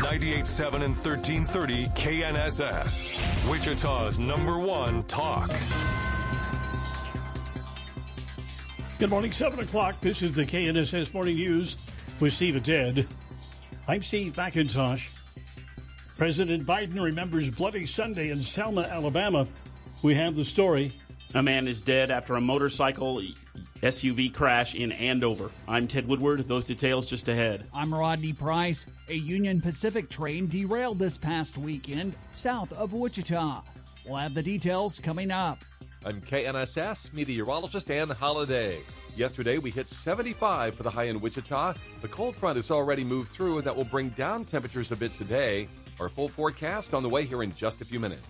98.7 and 1330 KNSS. Wichita's number one talk. Good morning, 7 o'clock. This is the KNSS Morning News with Steve and Ted. I'm Steve McIntosh. President Biden remembers Bloody Sunday in Selma, Alabama. We have the story. A man is dead after a motorcycle SUV crash in Andover. I'm Ted Woodward. Those details just ahead. I'm Rodney Price. A Union Pacific train derailed this past weekend south of Wichita. We'll have the details coming up. I'm KNSS meteorologist Dan Holiday. Yesterday we hit 75 for the high in Wichita. The cold front has already moved through, and that will bring down temperatures a bit today. Our full forecast on the way here in just a few minutes.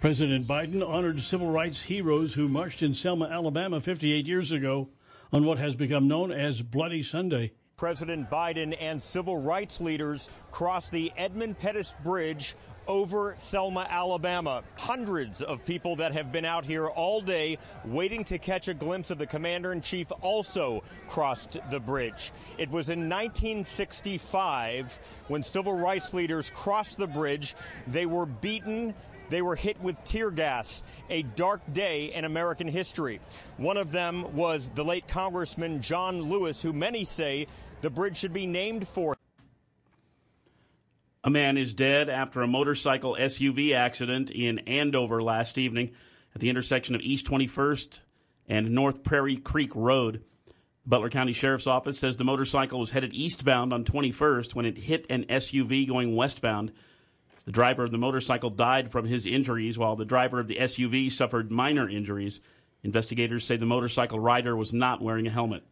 President Biden honored civil rights heroes who marched in Selma, Alabama 58 years ago on what has become known as Bloody Sunday. President Biden and civil rights leaders crossed the Edmund Pettus Bridge over Selma, Alabama. Hundreds of people that have been out here all day waiting to catch a glimpse of the commander in chief also crossed the bridge. It was in 1965 when civil rights leaders crossed the bridge. They were beaten. They were hit with tear gas, a dark day in American history. One of them was the late Congressman John Lewis, who many say the bridge should be named for. A man is dead after a motorcycle SUV accident in Andover last evening at the intersection of East 21st and North Prairie Creek Road. Butler County Sheriff's Office says the motorcycle was headed eastbound on 21st when it hit an SUV going westbound. The driver of the motorcycle died from his injuries, while the driver of the SUV suffered minor injuries. Investigators say the motorcycle rider was not wearing a helmet.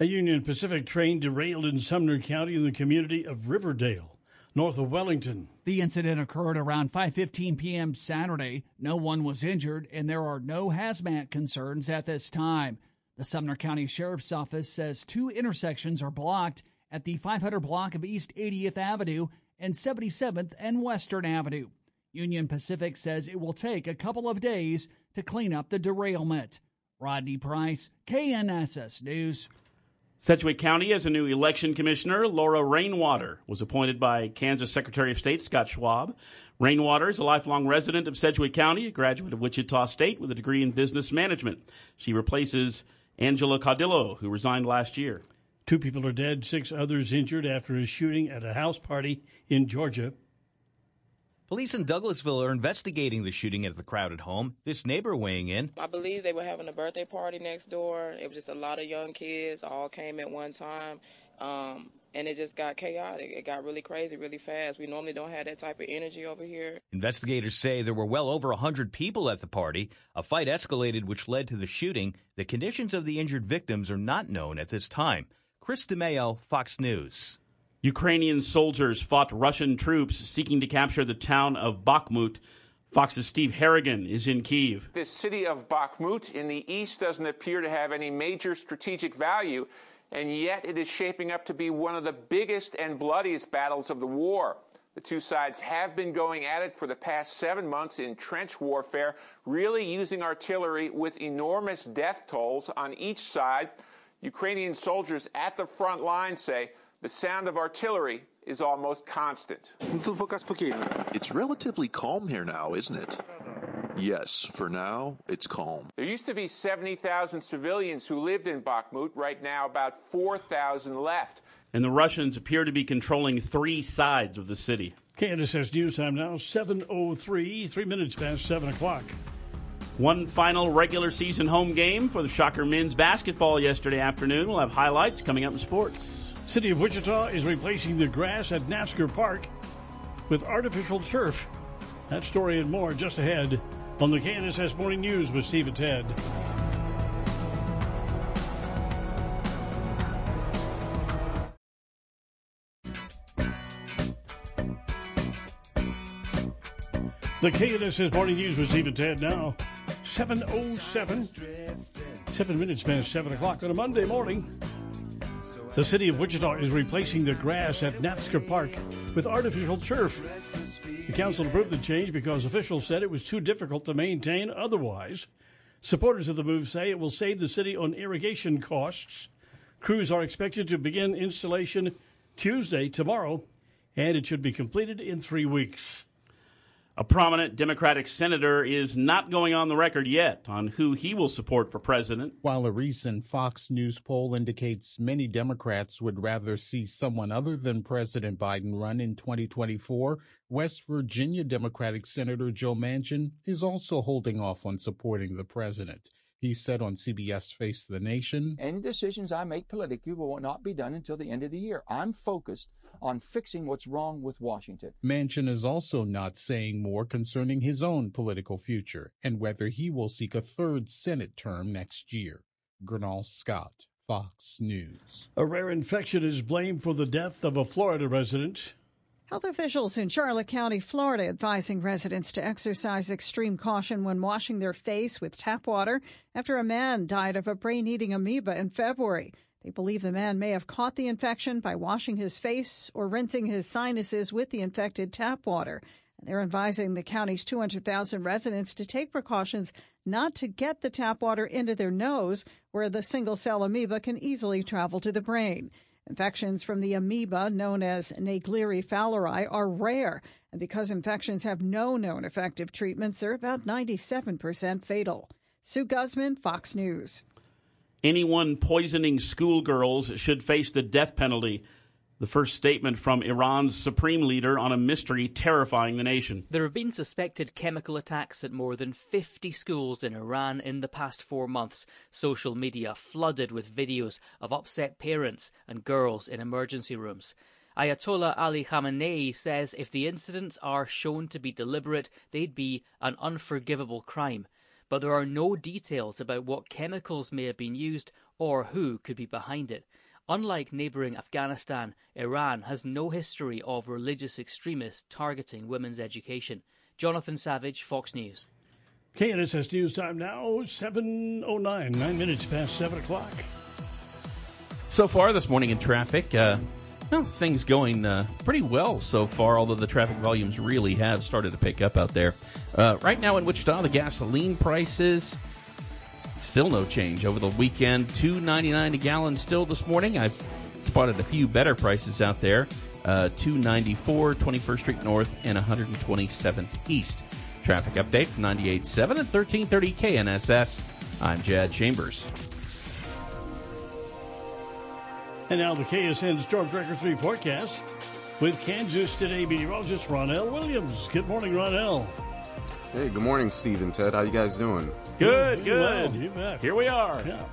A Union Pacific train derailed in Sumner County in the community of Riverdale, north of Wellington. The incident occurred around 5:15 p.m. Saturday. No one was injured and there are no hazmat concerns at this time. The Sumner County Sheriff's Office says two intersections are blocked at the 500 block of East 80th Avenue and 77th and Western Avenue. Union Pacific says it will take a couple of days to clean up the derailment. Rodney Price, KNSS News. Sedgwick County has a new election commissioner. Laura Rainwater was appointed by Kansas Secretary of State Scott Schwab. Rainwater is a lifelong resident of Sedgwick County, a graduate of Wichita State with a degree in business management. She replaces Angela Caudillo, who resigned last year. Two people are dead, six others injured after a shooting at a house party in Georgia. Police in Douglasville are investigating the shooting at the crowded home. This neighbor weighing in. I believe they were having a birthday party next door. It was just a lot of young kids, all came at one time. Um, and it just got chaotic. It got really crazy really fast. We normally don't have that type of energy over here. Investigators say there were well over 100 people at the party. A fight escalated, which led to the shooting. The conditions of the injured victims are not known at this time. Chris DeMeo, Fox News. Ukrainian soldiers fought Russian troops seeking to capture the town of Bakhmut. Fox's Steve Harrigan is in Kiev. The city of Bakhmut in the east doesn't appear to have any major strategic value, and yet it is shaping up to be one of the biggest and bloodiest battles of the war. The two sides have been going at it for the past seven months in trench warfare, really using artillery with enormous death tolls on each side. Ukrainian soldiers at the front line say the sound of artillery is almost constant. It's relatively calm here now, isn't it? Yes, for now, it's calm. There used to be 70,000 civilians who lived in Bakhmut. Right now, about 4,000 left. and the Russians appear to be controlling three sides of the city. KNSS News Time now, 7.03, three minutes past 7 o'clock. One final regular season home game for the Shocker men's basketball yesterday afternoon. We'll have highlights coming up in sports. City of Wichita is replacing the grass at Naftzger Park with artificial turf. That story and more just ahead on the KNSS Morning News with Steve and Ted. The KNSS Morning News with Steve and Ted now. 707. Seven minutes past 7 o'clock on a Monday morning. The city of Wichita is replacing the grass at Naftzger Park with artificial turf. The council approved the change because officials said it was too difficult to maintain otherwise. Supporters of the move say it will save the city on irrigation costs. Crews are expected to begin installation Tuesday, tomorrow, and it should be completed in three weeks. A prominent Democratic senator is not going on the record yet on who he will support for president. While a recent Fox News poll indicates many Democrats would rather see someone other than President Biden run in 2024, West Virginia Democratic Senator Joe Manchin is also holding off on supporting the president. He said on CBS Face the Nation Any decisions I make politically will not be done until the end of the year. I'm focused on fixing what's wrong with Washington. Manchin is also not saying more concerning his own political future and whether he will seek a third Senate term next year. Gernal Scott, Fox News. A rare infection is blamed for the death of a Florida resident. Health officials in Charlotte County, Florida, advising residents to exercise extreme caution when washing their face with tap water after a man died of a brain eating amoeba in February. They believe the man may have caught the infection by washing his face or rinsing his sinuses with the infected tap water. And They're advising the county's 200,000 residents to take precautions not to get the tap water into their nose, where the single cell amoeba can easily travel to the brain. Infections from the amoeba, known as Naegleria fowleri, are rare, and because infections have no known effective treatments, they're about 97% fatal. Sue Guzman, Fox News. Anyone poisoning schoolgirls should face the death penalty. The first statement from Iran's supreme leader on a mystery terrifying the nation. There have been suspected chemical attacks at more than 50 schools in Iran in the past four months. Social media flooded with videos of upset parents and girls in emergency rooms. Ayatollah Ali Khamenei says if the incidents are shown to be deliberate, they'd be an unforgivable crime. But there are no details about what chemicals may have been used or who could be behind it. Unlike neighbouring Afghanistan, Iran has no history of religious extremists targeting women's education. Jonathan Savage, Fox News. KNSS News Time now, 7.09, nine minutes past 7 o'clock. So far this morning in traffic, uh, well, things going uh, pretty well so far, although the traffic volumes really have started to pick up out there. Uh, right now in Wichita, the gasoline prices still no change over the weekend. Two ninety nine a gallon still this morning. I've spotted a few better prices out there. Uh, 294 21st Street North and 127th East. Traffic update from 98.7 and 1330 KNSS. I'm Jad Chambers. And now the KSN Storm Tracker 3 forecast with Kansas Today meteorologist Ronell Williams. Good morning, Ronell. Hey, good morning, Steve and Ted. How you guys doing? Good, good. Well, you bet. Here we are. Yeah.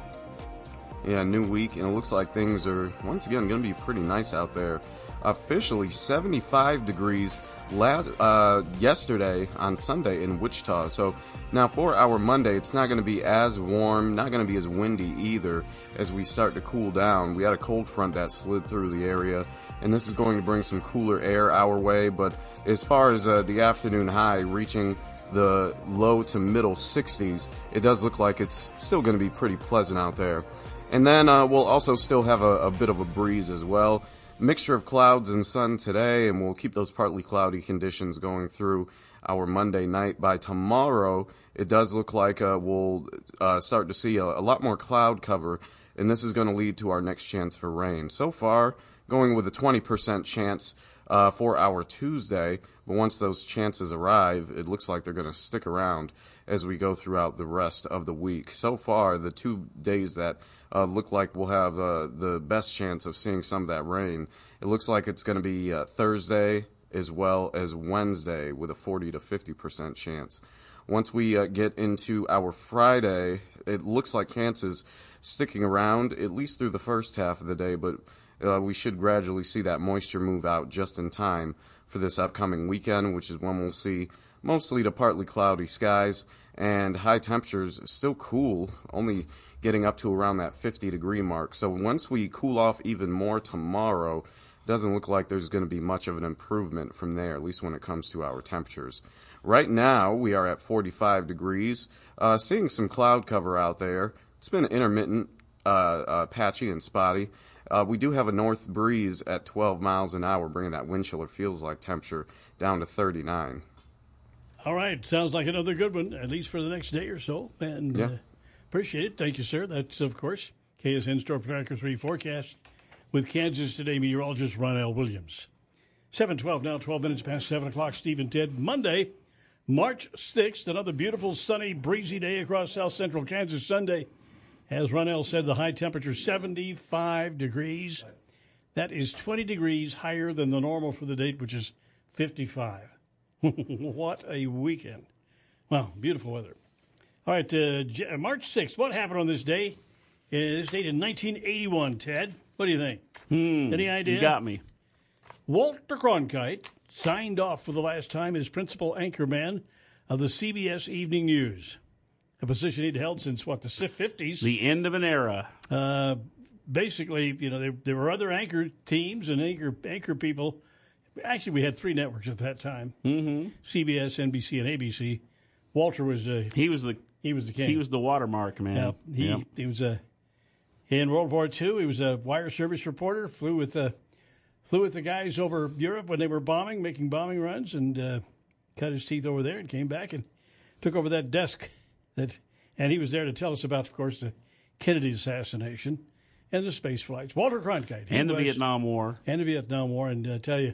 Yeah, new week, and it looks like things are once again going to be pretty nice out there. Officially 75 degrees last uh, yesterday on Sunday in Wichita. So now for our Monday, it's not going to be as warm, not going to be as windy either as we start to cool down. We had a cold front that slid through the area, and this is going to bring some cooler air our way. But as far as uh, the afternoon high reaching the low to middle 60s, it does look like it's still going to be pretty pleasant out there. And then uh, we'll also still have a, a, bit of a breeze as well. Mixture of clouds and sun today, and we'll keep those partly cloudy conditions going through our Monday night. By tomorrow, it does look like uh, we'll uh, start to see a, a lot more cloud cover, and this is going to lead to our next chance for rain. So far, going with a 20% chance uh, for our Tuesday. But once those chances arrive, it looks like they're going to stick around as we go throughout the rest of the week. So far, the two days that uh, look like we'll have uh, the best chance of seeing some of that rain, it looks like it's going to be uh, Thursday as well as Wednesday with a 40 to 50 percent chance. Once we uh, get into our Friday, it looks like chances sticking around at least through the first half of the day, but uh, we should gradually see that moisture move out just in time for this upcoming weekend, which is when we'll see mostly to partly cloudy skies and high temperatures still cool, only getting up to around that 50 degree mark. So once we cool off even more tomorrow, doesn't look like there's going to be much of an improvement from there, at least when it comes to our temperatures. Right now, we are at 45 degrees, uh, seeing some cloud cover out there. It's been intermittent, uh, uh, patchy, and spotty. Uh, we do have a north breeze at 12 miles an hour, bringing that wind chill or feels like temperature down to 39. All right, sounds like another good one, at least for the next day or so. And Yeah. uh, appreciate it. Thank you, sir. That's, of course, KSN Storm Tracker 3 forecast with Kansas Today meteorologist Ronell Williams. 712 now, 12 minutes past 7 o'clock. Steve and Ted, Monday, March 6th, another beautiful, sunny, breezy day across south central Kansas Sunday. As Ronell said, the high temperature 75 degrees. That is 20 degrees higher than the normal for the date, which is 55. what a weekend. Well, beautiful weather. All right, uh, J- March 6th. What happened on this day? Uh, this date in 1981, Ted. What do you think? Hmm, Any idea? You got me. Walter Cronkite signed off for the last time as principal anchorman of the CBS Evening News, a position he'd held since what the 50s. The end of an era. Uh, basically, you know, there, there were other anchor teams and anchor anchor people. Actually, we had three networks at that time: mm-hmm. CBS, NBC, and ABC. Walter was uh, he was the he was the king. He was the watermark man. Yeah, he Yep. he was a in World War II. He was a wire service reporter. Flew with the flew with the guys over Europe when they were bombing, making bombing runs, and uh, cut his teeth over there, and came back and took over that desk. That and he was there to tell us about, of course, the Kennedy assassination and the space flights. Walter Cronkite and the was- Vietnam War. and the Vietnam War, and uh, tell you,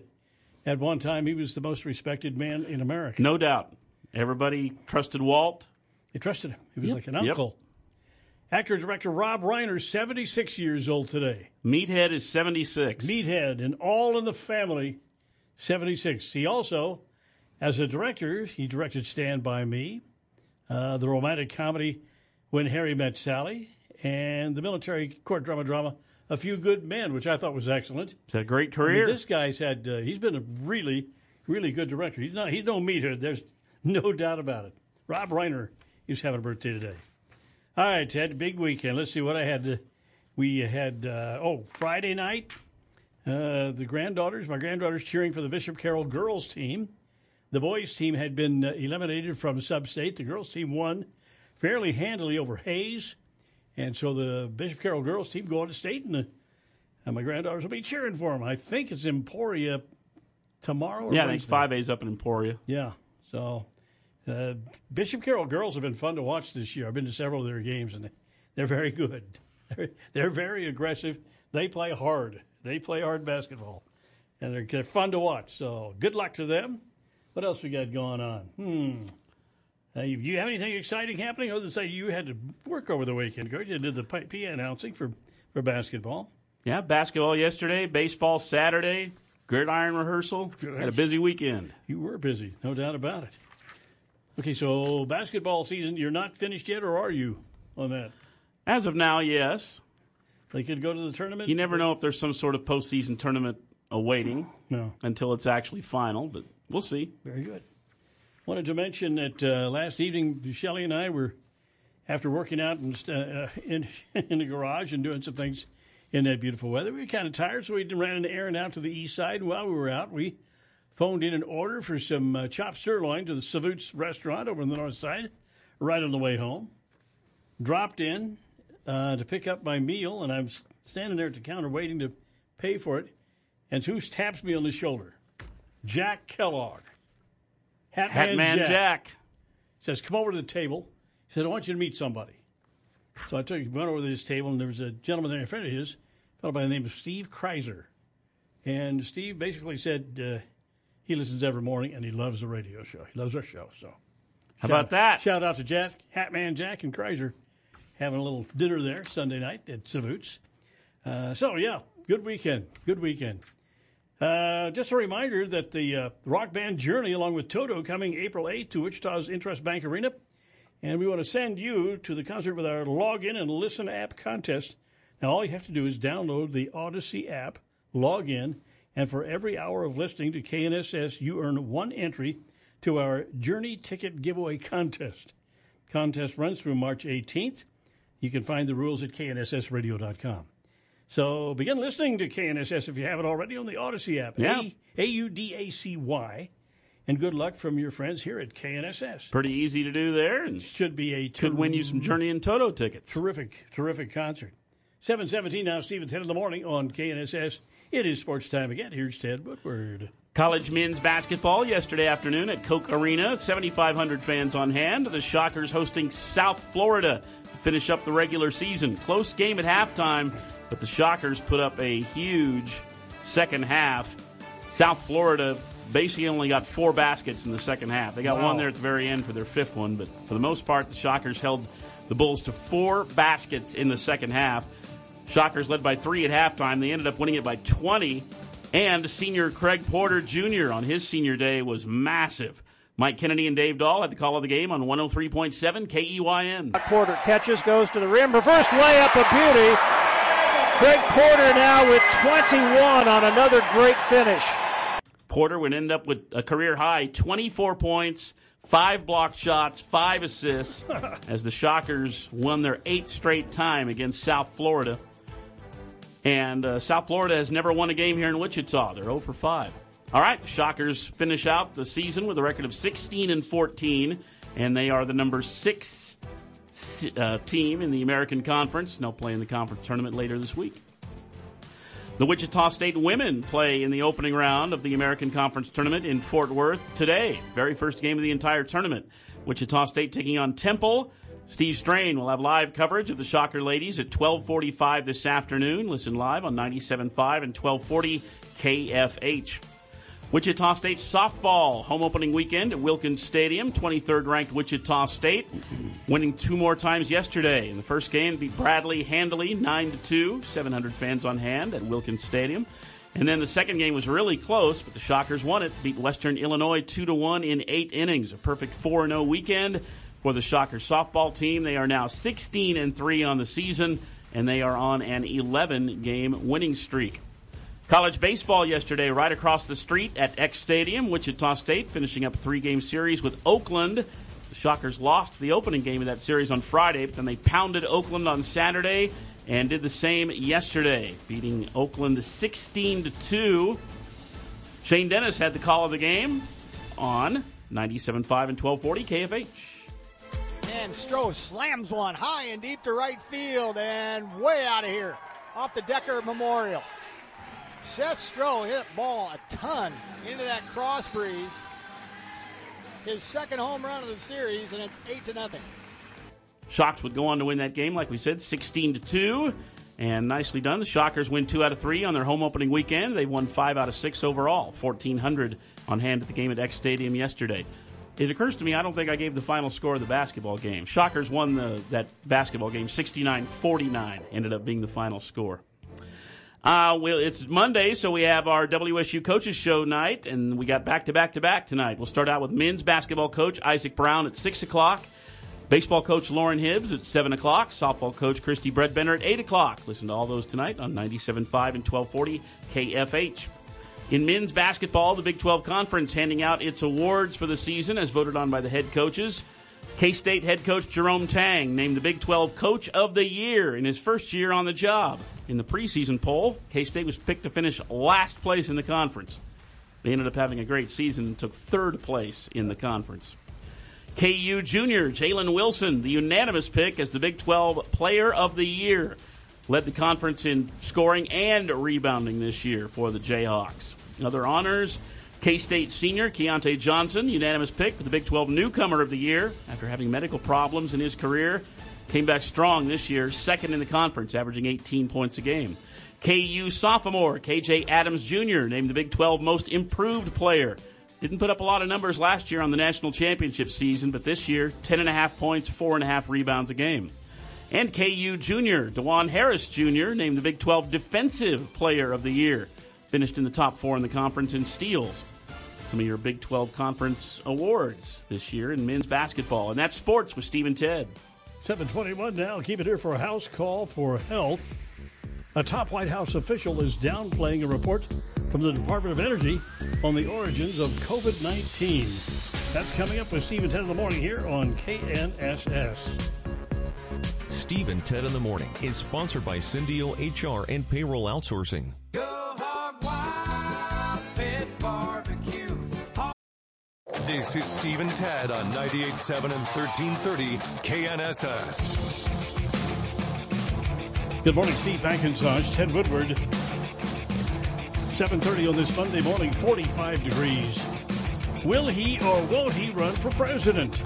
at one time he was the most respected man in America. No doubt. Everybody trusted Walt. They trusted him. He was Yep. like an Yep. uncle. Actor director Rob Reiner, 76 years old today. Meathead is 76. Meathead and All in the Family, 76. He also, as a director, he directed Stand By Me, uh, the romantic comedy When Harry Met Sally, and the military court drama drama A Few Good Men, which I thought was excellent. Had a great I mean, career. this guy's had, uh, he's been a really, really good director. He's not, he's no meathead. There's no doubt about it. Rob Reiner is having a birthday today. All right, Ted, big weekend. Let's see what I had. We had, uh, oh, Friday night, uh, the granddaughters, my granddaughters cheering for the Bishop Carroll girls team. The boys team had been uh, eliminated from sub-state. The girls team won fairly handily over Hays. And so the Bishop Carroll girls team going to state, and, the, and my granddaughters will be cheering for them. I think it's Emporia tomorrow. Or yeah, I think five A's up in Emporia. Yeah. So uh, Bishop Carroll girls have been fun to watch this year. I've been to several of their games, and they're very good. They're, they're very aggressive. They play hard. They play hard basketball, and they're, they're fun to watch. So good luck to them. What else we got going on? Hmm. Uh, you, you have anything exciting happening other than say you had to work over the weekend? Coach, you did the P- PA announcing for, for basketball. Yeah, basketball yesterday, baseball Saturday, gridiron rehearsal. Had a busy weekend. You were busy, no doubt about it. Okay, so basketball season, you're not finished yet, or are you on that? As of now, yes. They could go to the tournament. You never know if there's some sort of postseason tournament awaiting No. until it's actually final, but we'll see. Very good. Wanted to mention that uh, last evening, Shelley and I were, after working out in, uh, in, in the garage and doing some things in that beautiful weather, we were kind of tired, so we ran an errand out to the east side. And while we were out, we phoned in an order for some uh, chopped sirloin to the Savute's restaurant over on the north side, right on the way home. Dropped in uh, to pick up my meal, and I'm standing there at the counter waiting to pay for it. And who taps me on the shoulder? Jack Kellogg. Hat, Hat Man Jack. Says, come over to the table. He said, I want you to meet somebody. So I took went over to this table, and there was a gentleman there in front of his, a fellow by the name of Steve Kreiser. And Steve basically said uh, he listens every morning and he loves the radio show. He loves our show. So, How about that? Shout out to Jack, Hatman Jack, and Kreiser having a little dinner there Sunday night at Savute's. Uh, so, yeah, good weekend. Good weekend. Uh, just a reminder that the uh, rock band Journey, along with Toto, coming April 8th to Wichita's INTRUST Bank Arena. And we want to send you to the concert with our login and listen app contest. Now, all you have to do is download the Audacy app, log in, and for every hour of listening to KNSS, you earn one entry to our Journey Ticket Giveaway Contest. Contest runs through March 18th. You can find the rules at knssradio.com. So begin listening to KNSS if you haven't already on the Audacy app. Yeah. A U D A C Y. And good luck from your friends here at KNSS. Pretty easy to do there, and should be a could win you some Journey and Toto tickets. Terrific, terrific concert. 717 now, Steve, 10 in the morning on KNSS. It is sports time again. Here's Ted Woodward. College men's basketball yesterday afternoon at Koch Arena. 7,500 fans on hand. The Shockers hosting South Florida to finish up the regular season. Close game at halftime, but the Shockers put up a huge second half. South Florida basically only got four baskets in the second half. They got Wow. one there at the very end for their fifth one, but for the most part, the Shockers held the Bulls to four baskets in the second half. Shockers led by three at halftime. They ended up winning it by 20. And senior Craig Porter Jr. on his senior day was massive. Mike Kennedy and Dave Dahl had the call of the game on 103.7 KEYN. Porter catches, goes to the rim, reverse layup of beauty. Craig Porter now with 21 on another great finish. Porter would end up with a career high 24 points, five block shots, five assists as the Shockers won their eighth straight time against South Florida. And uh, South Florida has never won a game here in Wichita. They're 0 for 5. All right, the Shockers finish out the season with a record of 16 and 14, and they are the number six uh, team in the American Conference. And they'll play in the conference tournament later this week. The Wichita State women play in the opening round of the American Conference tournament in Fort Worth today. Very first game of the entire tournament. Wichita State taking on Temple. Steve Strain will have live coverage of the Shocker ladies at 12:45 this afternoon. Listen live on 97.5 and 1240 KFH. Wichita State softball home opening weekend at Wilkins Stadium. 23rd ranked Wichita State, winning two more times yesterday. In the first game, beat Bradley handily, nine to two. 700 fans on hand at Wilkins Stadium. And then the second game was really close, but the Shockers won it. Beat Western Illinois two to one in eight innings. A perfect 4 0 weekend for the Shockers softball team. They are now 16 and three on the season, and they are on an 11 game winning streak. College baseball yesterday, right across the street at Eck Stadium. Wichita State finishing up a three game series with Oakland. The Shockers lost the opening game of that series on Friday, but then they pounded Oakland on Saturday and did the same yesterday, beating Oakland 16 to 2. Shane Dennis had the call of the game on 97.5 and 1240 KFH. And Stroh slams one high and deep to right field and way out of here off the Decker Memorial. Seth Stroh hit a ball a ton into that cross breeze. His second home run of the series, and it's eight to nothing. Shocks would go on to win that game, like we said, 16 to 2. And nicely done. The Shockers win two out of three on their home opening weekend. They won five out of six overall, 1,400 on hand at the game at Eck Stadium yesterday. It occurs to me, I don't think I gave the final score of the basketball game. Shockers won the, that basketball game 69 49, ended up being the final score. Uh, well, it's Monday, so we have our WSU Coaches Show night, and we got back to back to back tonight. We'll start out with men's basketball coach Isaac Brown at 6 o'clock, baseball coach Loren Hibbs at 7 o'clock, softball coach Kristi Bredbender at 8 o'clock. Listen to all those tonight on 97.5 and 1240 KFH. In men's basketball, the Big 12 Conference handing out its awards for the season as voted on by the head coaches. K State head coach Jerome Tang named the Big 12 Coach of the Year in his first year on the job. In the preseason poll, K State was picked to finish last place in the conference. They ended up having a great season and took third place in the conference. KU junior Jalen Wilson, the unanimous pick as the Big 12 Player of the Year, led the conference in scoring and rebounding this year for the Jayhawks. Other honors K State senior Keyontae Johnson, unanimous pick for the Big 12 Newcomer of the Year after having medical problems in his career. Came back strong this year, second in the conference, averaging 18 points a game. KU sophomore KJ Adams Jr. named the Big 12 most improved player. Didn't put up a lot of numbers last year on the national championship season, but this year, 10.5 points, 4.5 rebounds a game. And KU junior, Dajuan Harris Jr., named the Big 12 Defensive Player of the Year. Finished in the top four in the conference in steals. Some of your Big 12 Conference awards this year in men's basketball. And that's sports with Steve and Ted. 721 now. Keep it here for a house call for health. A top White House official is downplaying a report from the Department of Energy on the origins of COVID 19. That's coming up with Steve and Ted in the morning here on KNSS. Steve and Ted in the morning is sponsored by Syndeo HR and Payroll Outsourcing. This is Steve and Ted on 98.7 and 1330 KNSS. Good morning, Steve McIntosh, Ted Woodward. 7.30 on this Monday morning, 45 degrees. Will he or won't he run for president?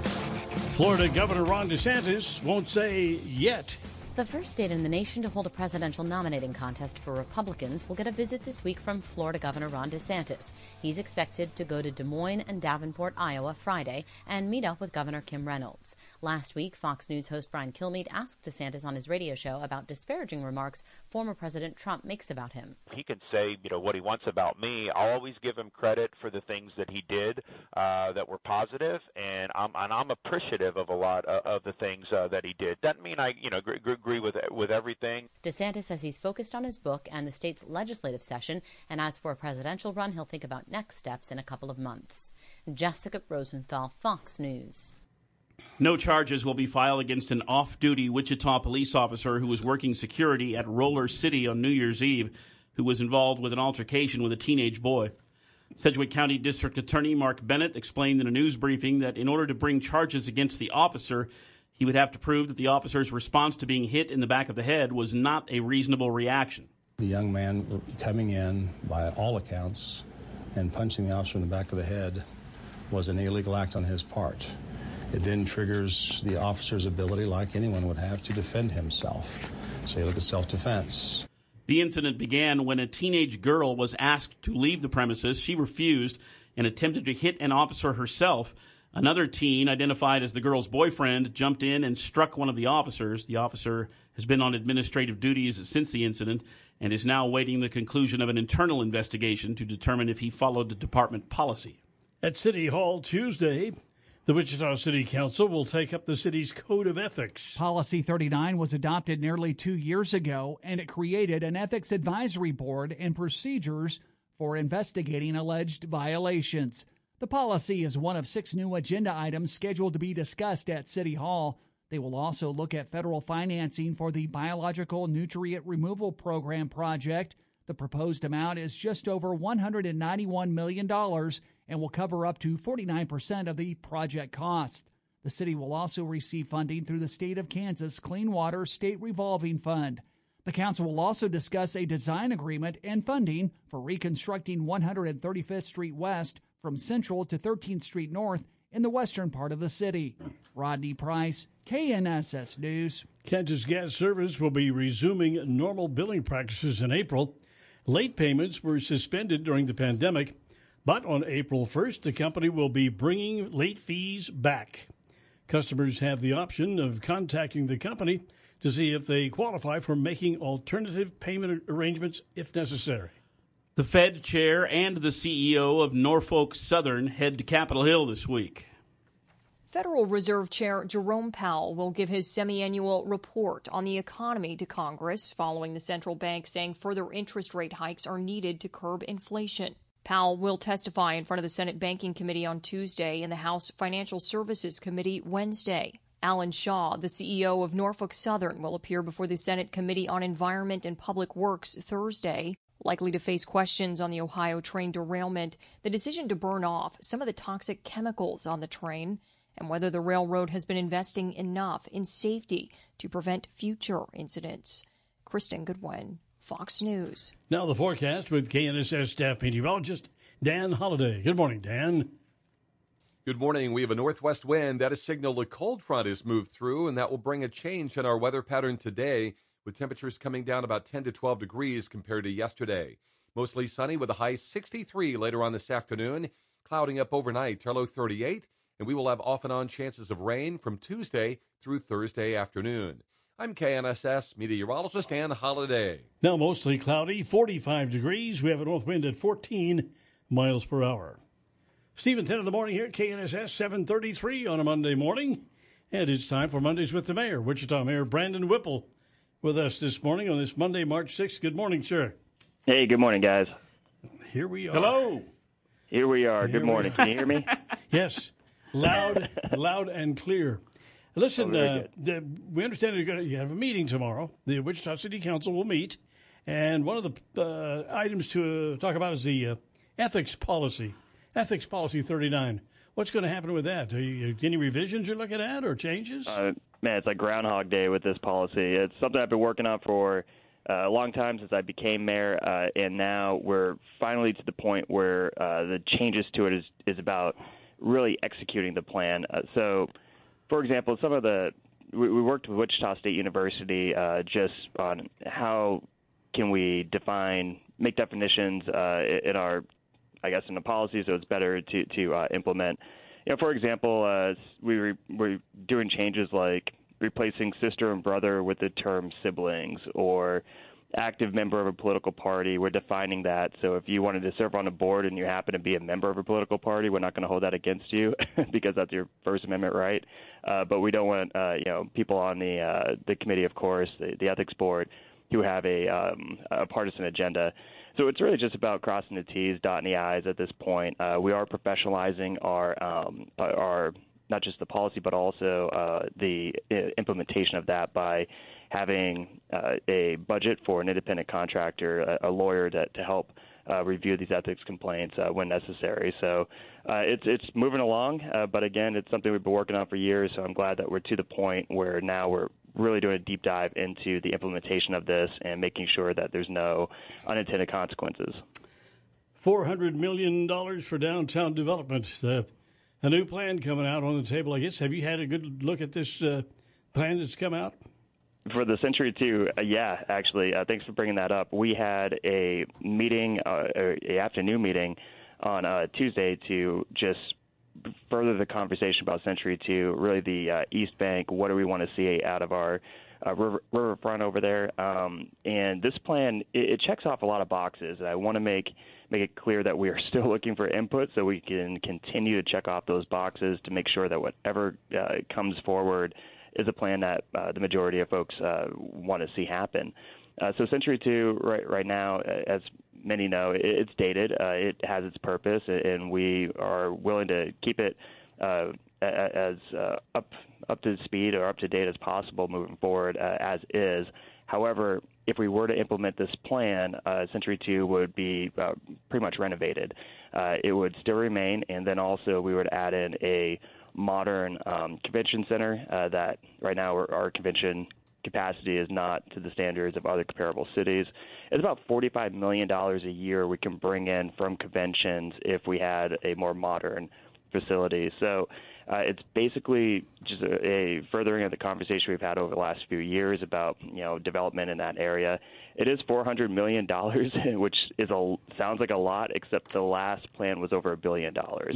Florida Governor Ron DeSantis won't say yet. The first state in the nation to hold a presidential nominating contest for Republicans will get a visit this week from Florida Governor Ron DeSantis. He's expected to go to Des Moines and Davenport, Iowa Friday and meet up with Governor Kim Reynolds. Last week, Fox News host Brian Kilmeade asked DeSantis on his radio show about disparaging remarks former President Trump makes about him. He can say, you know, what he wants about me. I'll always give him credit for the things that he did uh, that were positive, and I'm and I'm appreciative of a lot of, of the things uh, that he did. Doesn't mean I, you know, agree, agree with with everything. DeSantis says he's focused on his book and the state's legislative session, and as for a presidential run, he'll think about next steps in a couple of months. Jessica Rosenthal, Fox News. No charges will be filed against an off duty Wichita police officer who was working security at Roller City on New Year's Eve, who was involved with an altercation with a teenage boy. Sedgwick County District Attorney Mark Bennett explained in a news briefing that in order to bring charges against the officer, he would have to prove that the officer's response to being hit in the back of the head was not a reasonable reaction. The young man coming in, by all accounts, and punching the officer in the back of the head was an illegal act on his part. It then triggers the officer's ability, like anyone would have, to defend himself. So you look at self defense. The incident began when a teenage girl was asked to leave the premises. She refused and attempted to hit an officer herself. Another teen, identified as the girl's boyfriend, jumped in and struck one of the officers. The officer has been on administrative duties since the incident and is now awaiting the conclusion of an internal investigation to determine if he followed the department policy. At City Hall Tuesday, the Wichita City Council will take up the city's code of ethics. Policy 39 was adopted nearly two years ago, and it created an ethics advisory board and procedures for investigating alleged violations. The policy is one of six new agenda items scheduled to be discussed at City Hall. They will also look at federal financing for the Biological Nutrient Removal Program project. The proposed amount is just over $191 million and will cover up to 49% of the project cost. The city will also receive funding through the state of Kansas Clean Water State Revolving Fund. The council will also discuss a design agreement and funding for reconstructing 135th Street West from Central to 13th Street North in the western part of the city. Rodney Price, KNSS News. Kansas Gas Service will be resuming normal billing practices in April. Late payments were suspended during the pandemic, but on April 1st, the company will be bringing late fees back. Customers have the option of contacting the company to see if they qualify for making alternative payment arrangements if necessary. The Fed chair and the CEO of Norfolk Southern head to Capitol Hill this week. Federal Reserve Chair Jerome Powell will give his semi-annual report on the economy to Congress following the central bank saying further interest rate hikes are needed to curb inflation. Powell will testify in front of the Senate Banking Committee on Tuesday and the House Financial Services Committee Wednesday. Alan Shaw, the CEO of Norfolk Southern, will appear before the Senate Committee on Environment and Public Works Thursday, likely to face questions on the Ohio train derailment, the decision to burn off some of the toxic chemicals on the train, and whether the railroad has been investing enough in safety to prevent future incidents. Kristen Goodwin, Fox News. Now the forecast with KNSS staff meteorologist Dan Holliday. Good morning, Dan. Good morning. We have a northwest wind that has signaled a cold front has moved through, and that will bring a change in our weather pattern today. with temperatures coming down about 10 to 12 degrees compared to yesterday. Mostly sunny with a high 63 later on this afternoon, clouding up overnight to low 38, and we will have off and on chances of rain from Tuesday through Thursday afternoon. I'm KNSS meteorologist Dan Holiday. Now mostly cloudy, 45 degrees. We have a north wind at 14 miles per hour. Stephen, 10 in the morning here at KNSS 733 on a Monday morning. And it's time for Mondays with the Mayor, Wichita Mayor Brandon Whipple, with us this morning on this Monday, March 6th. Good morning, sir. Hey, good morning, guys. Here we are. Hello. Here we are. Here good morning. we Can you hear me? yes, loud, loud and clear. Listen, Oh, uh, the, we understand you're going to you have a meeting tomorrow. The Wichita City Council will meet, and one of the uh, items to uh, talk about is the uh, ethics policy, ethics policy 39. What's going to happen with that? Are you, any revisions you're looking at or changes? Uh, man, it's like Groundhog Day with this policy. It's something I've been working on for uh, a long time since I became mayor, uh, and now we're finally to the point where uh, the changes to it is is about really executing the plan. Uh, so, for example, some of the we, we worked with Wichita State University uh, just on how can we define make definitions uh, in our I guess in the policy so it's better to to uh, implement. You know, for example, uh, we were, we're doing changes like replacing sister and brother with the term siblings or active member of a political party. We're defining that. So if you wanted to serve on a board and you happen to be a member of a political party, we're not going to hold that against you because that's your First Amendment right. Uh, but we don't want uh, you know people on the uh, the committee, of course, the, the ethics board, who have a, um, a partisan agenda. So it's really just about crossing the T's, dotting the I's at this point. Uh, we are professionalizing our um, our not just the policy, but also uh, the uh, implementation of that by having uh, a budget for an independent contractor, a, a lawyer to, to help uh, review these ethics complaints uh, when necessary. So uh, it's it's moving along, uh, but again, it's something we've been working on for years. So I'm glad that we're to the point where now we're really doing a deep dive into the implementation of this and making sure that there's no unintended consequences. Four hundred million dollars for downtown development. Uh, a new plan coming out on the table. I guess. Have you had a good look at this uh, plan that's come out? For the Century 2, uh, yeah, actually, uh, thanks for bringing that up. We had a meeting, uh, a afternoon meeting on uh, Tuesday to just further the conversation about Century 2, really the uh, East Bank, what do we want to see out of our uh, river, riverfront over there. Um, and this plan, it, it checks off a lot of boxes. I want to make make it clear that we are still looking for input so we can continue to check off those boxes to make sure that whatever uh, comes forward is a plan that uh, the majority of folks uh, want to see happen. Uh, so Century 2 right, right now, as many know, it, it's dated. It has its purpose, and we are willing to keep it as up up to speed or up to date as possible moving forward as is. However, if we were to implement this plan, uh, Century 2 would be uh, pretty much renovated. Uh, it would still remain, and then also we would add in a modern um, convention center uh, that right now our, our convention capacity is not to the standards of other comparable cities. It's about $45 million a year we can bring in from conventions if we had a more modern facility. So uh, it's basically just a, a furthering of the conversation we've had over the last few years about you know development in that area. It is 400 million dollars, which is a sounds like a lot, except the last plan was over a billion dollars.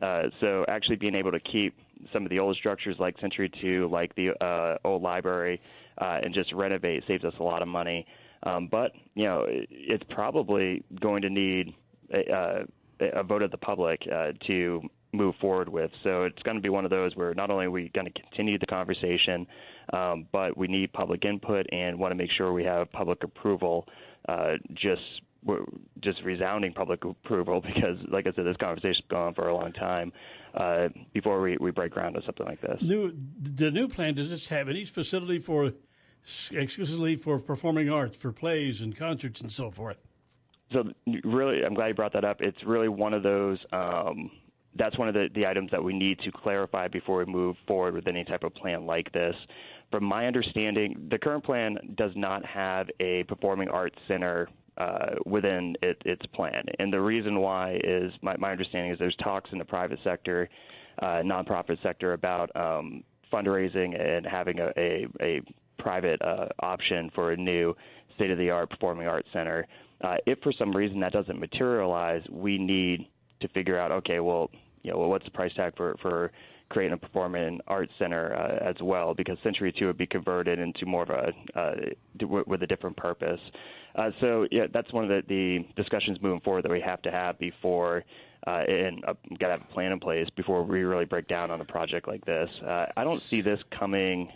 Uh, so actually being able to keep some of the old structures like Century 2, like the uh, old library, uh, and just renovate saves us a lot of money. Um, but you know, it, it's probably going to need a, uh, a vote of the public uh, to move forward with. So it's going to be one of those where not only are we going to continue the conversation, um, but we need public input and want to make sure we have public approval. Uh, just just resounding public approval because, like I said, this conversation's gone on for a long time uh, before we, we break ground on something like this. New, the new plan does this have any facility for exclusively for performing arts, for plays and concerts and so forth? So really, I'm glad you brought that up. It's really one of those. Um, that's one of the, the items that we need to clarify before we move forward with any type of plan like this. From my understanding, the current plan does not have a performing arts center uh, within it, its plan. And the reason why is my, my understanding is there's talks in the private sector, uh, nonprofit sector about um, fundraising and having a, a, a private uh, option for a new state of the art performing arts center. Uh, if for some reason that doesn't materialize, we need to figure out okay, well, you know, what's the price tag for for creating a performing arts center uh, as well? Because Century Two would be converted into more of a uh, with a different purpose. Uh, so yeah, that's one of the, the discussions moving forward that we have to have before. Uh, and uh, got to have a plan in place before we really break down on a project like this. Uh, I don't see this coming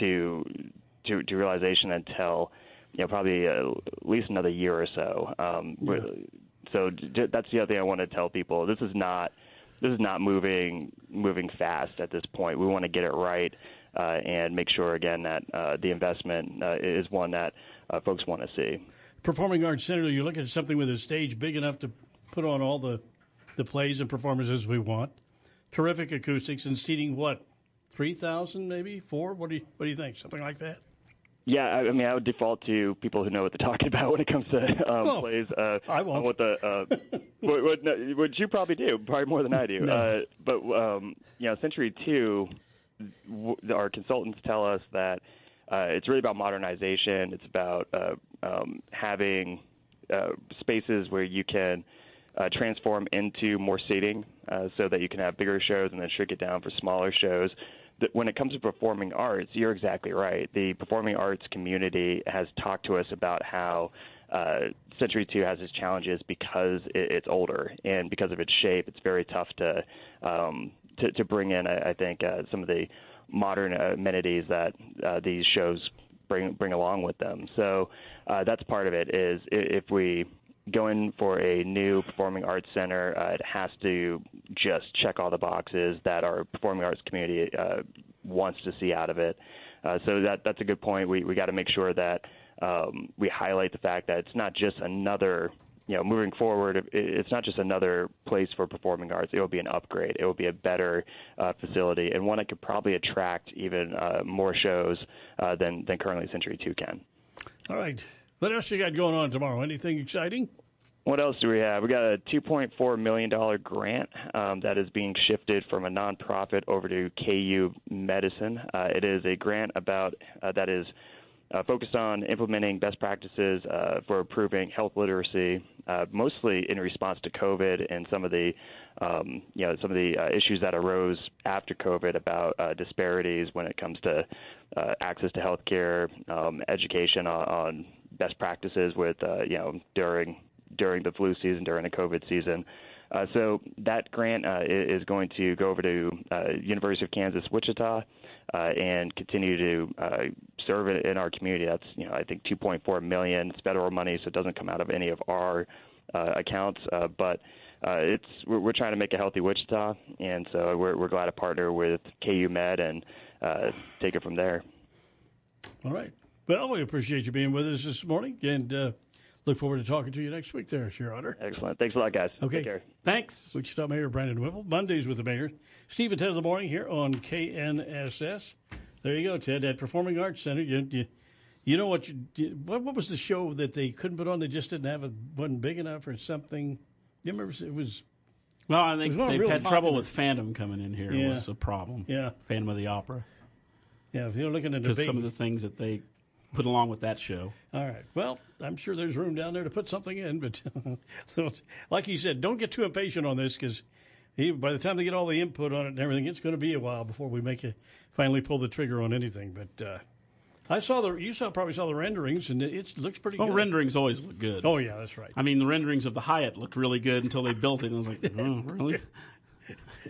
to to, to realization until you know probably uh, at least another year or so. Um, yeah. So that's the other thing I want to tell people. This is not this is not moving moving fast at this point. We want to get it right uh, and make sure again that uh, the investment uh, is one that uh, folks want to see. Performing Arts Center, you're looking at something with a stage big enough to put on all the the plays and performances we want. Terrific acoustics and seating. What three thousand, maybe four? What do you what do you think? Something like that. Yeah, I, I mean, I would default to people who know what they're talking about when it comes to um, oh, plays. Uh, I won't. What the uh, what, what, what you probably do, probably more than I do. No. Uh, but um, you know, Century Two, w- our consultants tell us that uh, it's really about modernization. It's about uh, um, having uh, spaces where you can uh, transform into more seating, uh, so that you can have bigger shows and then shrink it down for smaller shows when it comes to performing arts, you're exactly right. The performing arts community has talked to us about how uh, Century 2 has its challenges because it, it's older and because of its shape. It's very tough to um, to, to bring in, I, I think, uh, some of the modern amenities that uh, these shows bring bring along with them. So uh, that's part of it. Is if we going for a new performing arts center, uh, it has to just check all the boxes that our performing arts community uh, wants to see out of it. Uh, so that that's a good point. We we got to make sure that um, we highlight the fact that it's not just another. You know, moving forward, it's not just another place for performing arts. It will be an upgrade. It will be a better uh, facility and one that could probably attract even uh, more shows uh, than than currently Century Two can. All right. What else you got going on tomorrow? Anything exciting? What else do we have? We got a $2.4 million grant um, that is being shifted from a nonprofit over to KU Medicine. Uh, it is a grant about uh, that is uh, focused on implementing best practices uh, for improving health literacy, uh, mostly in response to COVID and some of the, um, you know, some of the uh, issues that arose after COVID about uh, disparities when it comes to uh, access to health care, um, education on, on best practices with, you know, during during the flu season, during the COVID season. Uh, so that grant uh, is going to go over to uh, University of Kansas Wichita uh, and continue to uh, serve in our community. That's you know I think 2.4 million. It's federal money, so it doesn't come out of any of our uh, accounts, but. it's we're, we're, trying to make a healthy Wichita, and so we're, we're glad to partner with KU Med and take it from there. All right. Well, we appreciate you being with us this morning, and uh, Look forward to talking to you next week there, Your Honor. Excellent. Thanks a lot, guys. Okay. Take care. Thanks. Wichita Mayor Brandon Whipple. Mondays with the Mayor. Steve and Ted in the morning here on KNSS. There you go, Ted, at Performing Arts Center. You, you, you know what, you, what? What was the show that they couldn't put on? They just didn't have it, wasn't big enough or something. You remember it was. Well, I think they've had popular. trouble with Phantom coming in here. Yeah. Was a problem. Yeah. Phantom of the Opera. Yeah, if you're looking at because some of the things that they put along with that show. All right. Well, I'm sure there's room down there to put something in, but so like you said, don't get too impatient on this because by the time they get all the input on it and everything, it's going to be a while before we make it finally pull the trigger on anything. But uh, I saw the you saw probably saw the renderings and it, it looks pretty. Well, good. renderings always look good. Oh yeah, that's right. I mean, the renderings of the Hyatt looked really good until they built it, and I was like, oh, really?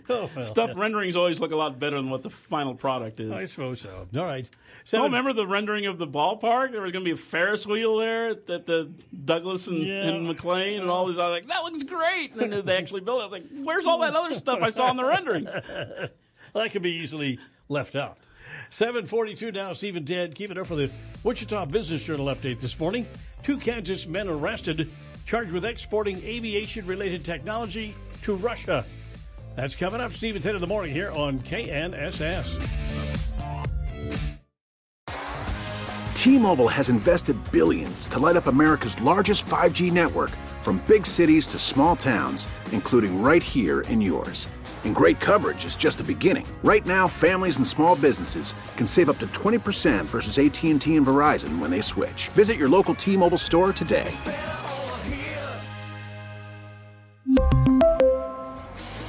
oh, well, Stuff yeah. renderings always look a lot better than what the final product is. I suppose so. All right. So, oh, remember the rendering of the ballpark? There was going to be a Ferris wheel there at, at the Douglas and, Yeah. and McLean and all these. I was like, that looks great. And then they actually built it. I was like, where's all that other stuff I saw in the renderings? that could be easily left out. 742 now, Steve and Ted. Keep it up for the Wichita Business Journal update this morning. Two Kansas men arrested, charged with exporting aviation related technology to Russia. That's coming up, Steve and Ted in the morning here on KNSS. T-Mobile has invested billions to light up America's largest 5G network from big cities to small towns, including right here in yours. And great coverage is just the beginning. Right now, families and small businesses can save up to 20% versus AT&T and Verizon when they switch. Visit your local T-Mobile store today.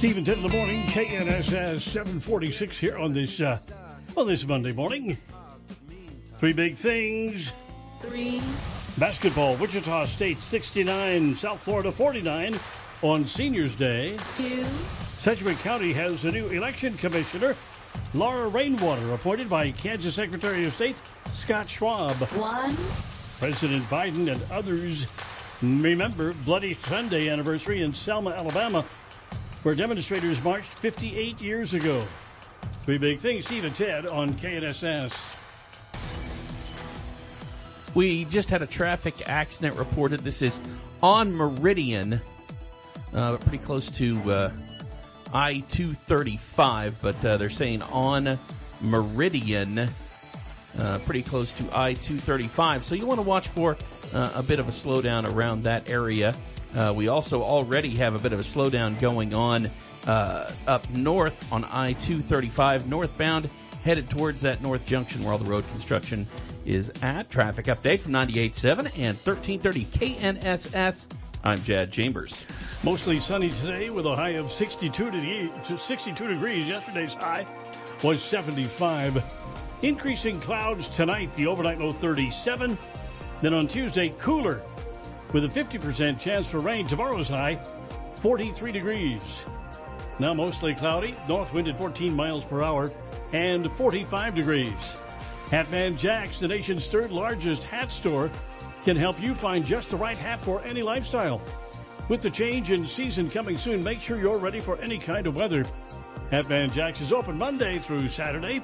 Steve and Ted in the morning, KNSS 746 here on this uh, on this Monday morning. Three big things. Three. Basketball, Wichita State 69, South Florida 49 on Seniors Day. Two. Sedgwick County has a new election commissioner, Laura Rainwater, appointed by Kansas Secretary of State Scott Schwab. One. President Biden and others remember Bloody Sunday anniversary in Selma, Alabama, where demonstrators marched 58 years ago. Three big things, Steve and Ted on KNSS. We just had a traffic accident reported. This is on Meridian, uh, pretty close to uh, I 235, but uh, they're saying on Meridian, uh, pretty close to I 235. So you want to watch for uh, a bit of a slowdown around that area. Uh, we also already have a bit of a slowdown going on up north on I 235 northbound, headed towards that north junction where all the road construction is at. Traffic update from 98.7 and 1330 KNSS. I'm Jad Chambers. Mostly sunny today with a high of 62 degrees. 62 degrees. Yesterday's high was 75. Increasing clouds tonight. The overnight low 37. Then on Tuesday, cooler with a 50% chance for rain. Tomorrow's high 43 degrees. Now mostly cloudy. North wind at 14 miles per hour and 45 degrees. Hatman Jacks, the nation's third largest hat store, can help you find just the right hat for any lifestyle. With the change in season coming soon, make sure you're ready for any kind of weather. Hatman Jacks is open Monday through Saturday,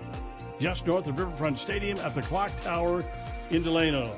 just north of Riverfront Stadium at the Clock Tower in Delano.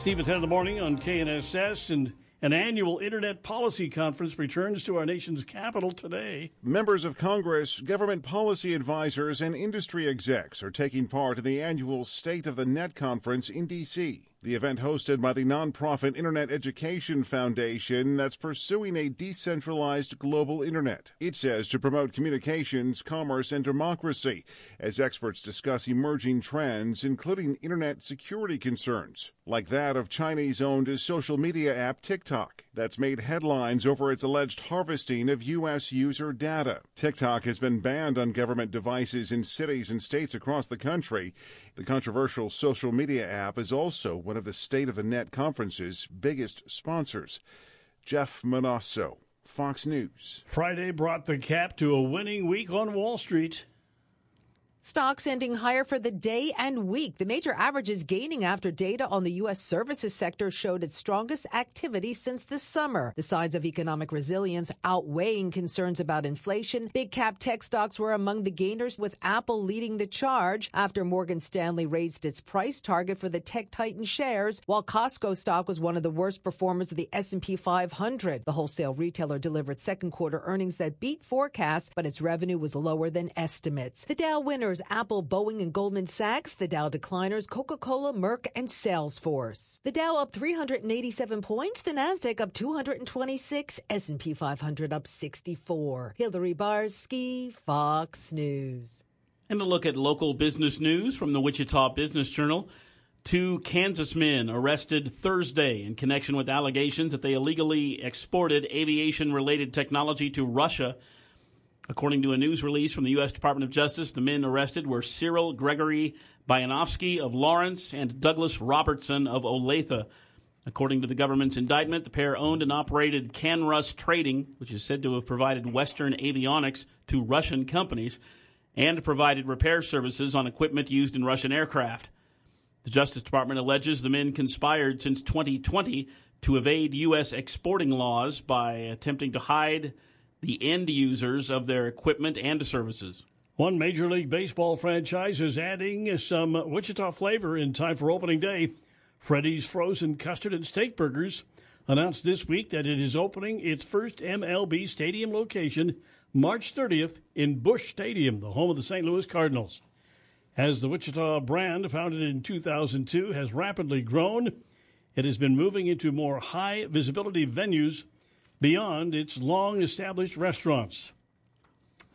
Steve and Ted in the morning on KNSS and an annual Internet Policy Conference returns to our nation's capital today. Members of Congress, government policy advisors, and industry execs are taking part in the annual State of the Net Conference in D.C. The event hosted by the nonprofit Internet Education Foundation that's pursuing a decentralized global internet. It says to promote communications, commerce, and democracy as experts discuss emerging trends, including internet security concerns, like that of Chinese owned social media app TikTok that's made headlines over its alleged harvesting of U.S. user data. TikTok has been banned on government devices in cities and states across the country. The controversial social media app is also one of the State of the Net conference's biggest sponsors. Jeff Monosso, Fox News. Friday brought the cap to a winning week on Wall Street. Stocks ending higher for the day and week. The major averages gaining after data on the U.S. services sector showed its strongest activity since the summer. The signs of economic resilience outweighing concerns about inflation. Big cap tech stocks were among the gainers with Apple leading the charge after Morgan Stanley raised its price target for the tech titan shares, while Costco stock was one of the worst performers of the S&P 500. The wholesale retailer delivered second quarter earnings that beat forecasts, but its revenue was lower than estimates. The Dow winner Apple, Boeing, and Goldman Sachs. The Dow decliners Coca Cola, Merck, and Salesforce. The Dow up 387 points. The Nasdaq up 226. S&P 500 up 64. Hillary Barsky, Fox News. And a look at local business news from the Wichita Business Journal. Two Kansas men arrested Thursday in connection with allegations that they illegally exported aviation related technology to Russia. According to a news release from the U.S. Department of Justice, the men arrested were Cyril Gregory Buyanovsky of Lawrence and Douglas Robertson of Olathe. According to the government's indictment, the pair owned and operated KanRus Trading, which is said to have provided Western avionics to Russian companies and provided repair services on equipment used in Russian aircraft. The Justice Department alleges the men conspired since 2020 to evade U.S. exporting laws by attempting to hide the end users of their equipment and services. One Major League Baseball franchise is adding some Wichita flavor in time for opening day. Freddy's Frozen Custard and Steak Burgers announced this week that it is opening its first MLB stadium location March 30th in Busch Stadium, the home of the St. Louis Cardinals. As the Wichita brand, founded in 2002, has rapidly grown, it has been moving into more high visibility venues beyond its long established restaurants.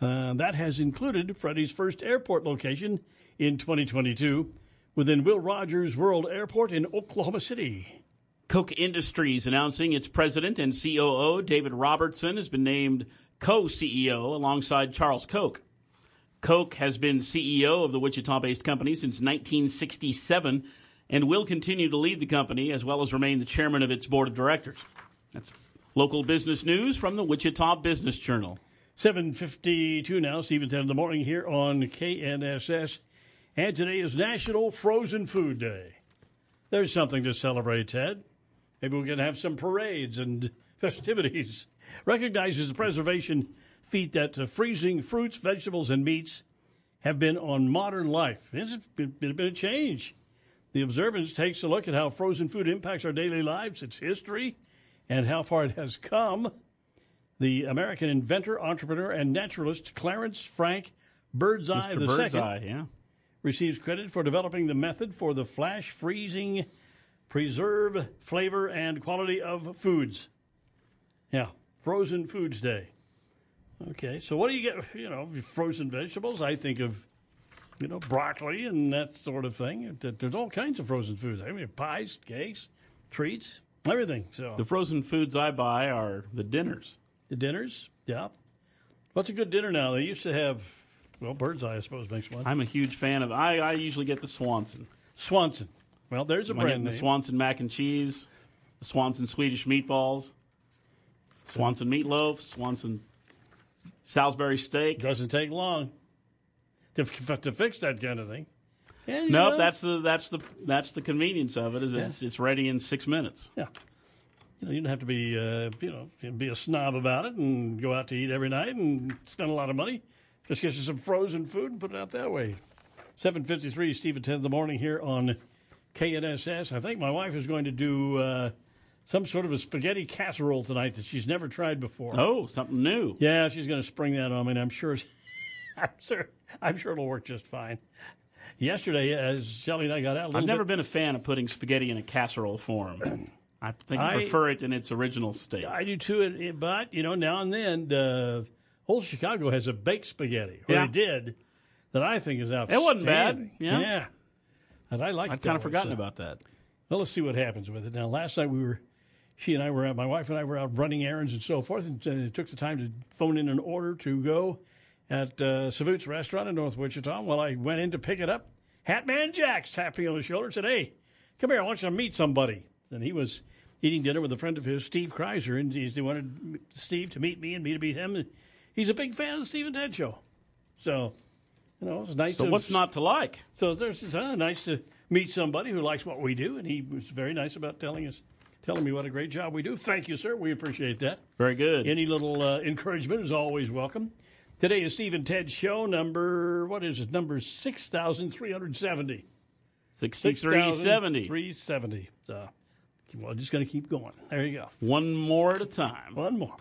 Uh, that has included Freddy's first airport location in 2022 within Will Rogers World Airport in Oklahoma City. Koch Industries announcing its president and COO, David Robertson, has been named co CEO alongside Charles Koch. Koch has been CEO of the Wichita based company since 1967 and will continue to lead the company as well as remain the chairman of its board of directors. That's local business news from the Wichita Business Journal. 752 now, Steve and Ted in the morning here on KNSS. And today is National Frozen Food Day. There's something to celebrate, Ted. Maybe we can have some parades and festivities. Recognizes the preservation feat that uh, freezing fruits, vegetables, and meats have been on modern life. It's been, a change. The observance takes a look at how frozen food impacts our daily lives, its history, and how far it has come. The American inventor, entrepreneur, and naturalist Clarence Frank Birdseye Mr. II Birdseye, yeah. receives credit for developing the method for the flash freezing, preserve flavor, and quality of foods. Yeah, Frozen Foods Day. Okay, so what do you get? You know, frozen vegetables. I think of, you know, broccoli and that sort of thing. There's all kinds of frozen foods. I mean, pies, cakes, treats, everything. So The frozen foods I buy are the dinners. the dinners, yeah. What's a good dinner now? They used to have, well, Bird's Eye, I suppose, makes one. I'm a huge fan of. I, I usually get the Swanson. Swanson. Well, there's a I'm brand name. the Swanson mac and cheese, the Swanson Swedish meatballs, Swanson meatloaf, Swanson Salisbury steak. Doesn't take long to, to fix that kind of thing. Yeah, Nope, know, that's the that's the that's the convenience of it. Is it's, it's ready in six minutes. Yeah. You know, you don't have to be, uh, you know, be a snob about it and go out to eat every night and spend a lot of money. Just get you some frozen food and put it out that way. 753, Steve and Ted in the morning here on KNSS. I think my wife is going to do uh, some sort of a spaghetti casserole tonight that she's never tried before. Oh, something new. Yeah, she's going to spring that on me, and I'm sure, I'm sure, I'm sure it'll work just fine. Yesterday, as Shelly and I got out, I've never bit, been a fan of putting spaghetti in a casserole form. I think I I- prefer it in its original state. I do too, it- it- but you know, now and then, the old Chicago has a baked spaghetti, or Yeah. it did, that I think is outstanding. It wasn't bad, yeah. yeah, and I like. I'd kind of forgotten about that. Well, let's see what happens with it. Now, last night we were, she and I were out, my wife and I were out running errands and so forth, and, uh, it took the time to phone in an order to go at uh, Savute's restaurant in North Wichita. Well, I went in to pick it up. Hatman Jack's tapped me on the shoulder and said, Hey, come here, I want you to meet somebody. And he was eating dinner with a friend of his, Steve Kreiser, and he wanted Steve to meet me and me to meet him. He's a big fan of the Steve and Ted show. So, you know, it's nice So to- what's not to like? so there's it's uh, nice to meet somebody who likes what we do, and he was very nice about telling us, telling me what a great job we do. Thank you, sir. We appreciate that. Very good. Any little uh, encouragement is always welcome. Today is Steve and Ted show number what is it? Number six thousand three hundred seventy. 6370. Three seventy. So, well, just going to keep going. There you go. One more at a time. One more.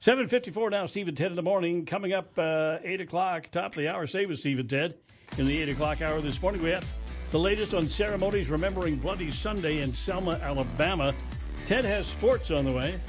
754 now, Steve and Ted in the morning. Coming up uh, 8 o'clock, top of the hour. Stay with Steve and Ted. In the 8 o'clock hour this morning, we have the latest on ceremonies remembering Bloody Sunday in Selma, Alabama. Ted has sports on the way.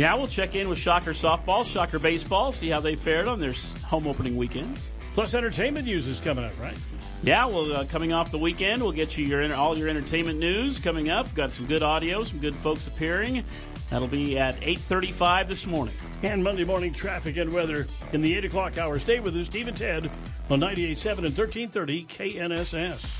Yeah, we'll check in with Shocker softball, Shocker baseball, see how they fared on their home opening weekends. Plus, entertainment news is coming up, right? Yeah, well, uh, coming off the weekend, we'll get you your all your entertainment news coming up. Got some good audio, some good folks appearing. That'll be at 8.35 this morning. And Monday morning traffic and weather in the 8 o'clock hour. Stay with us, Steve and Ted, on 98.7 and 1330 KNSS.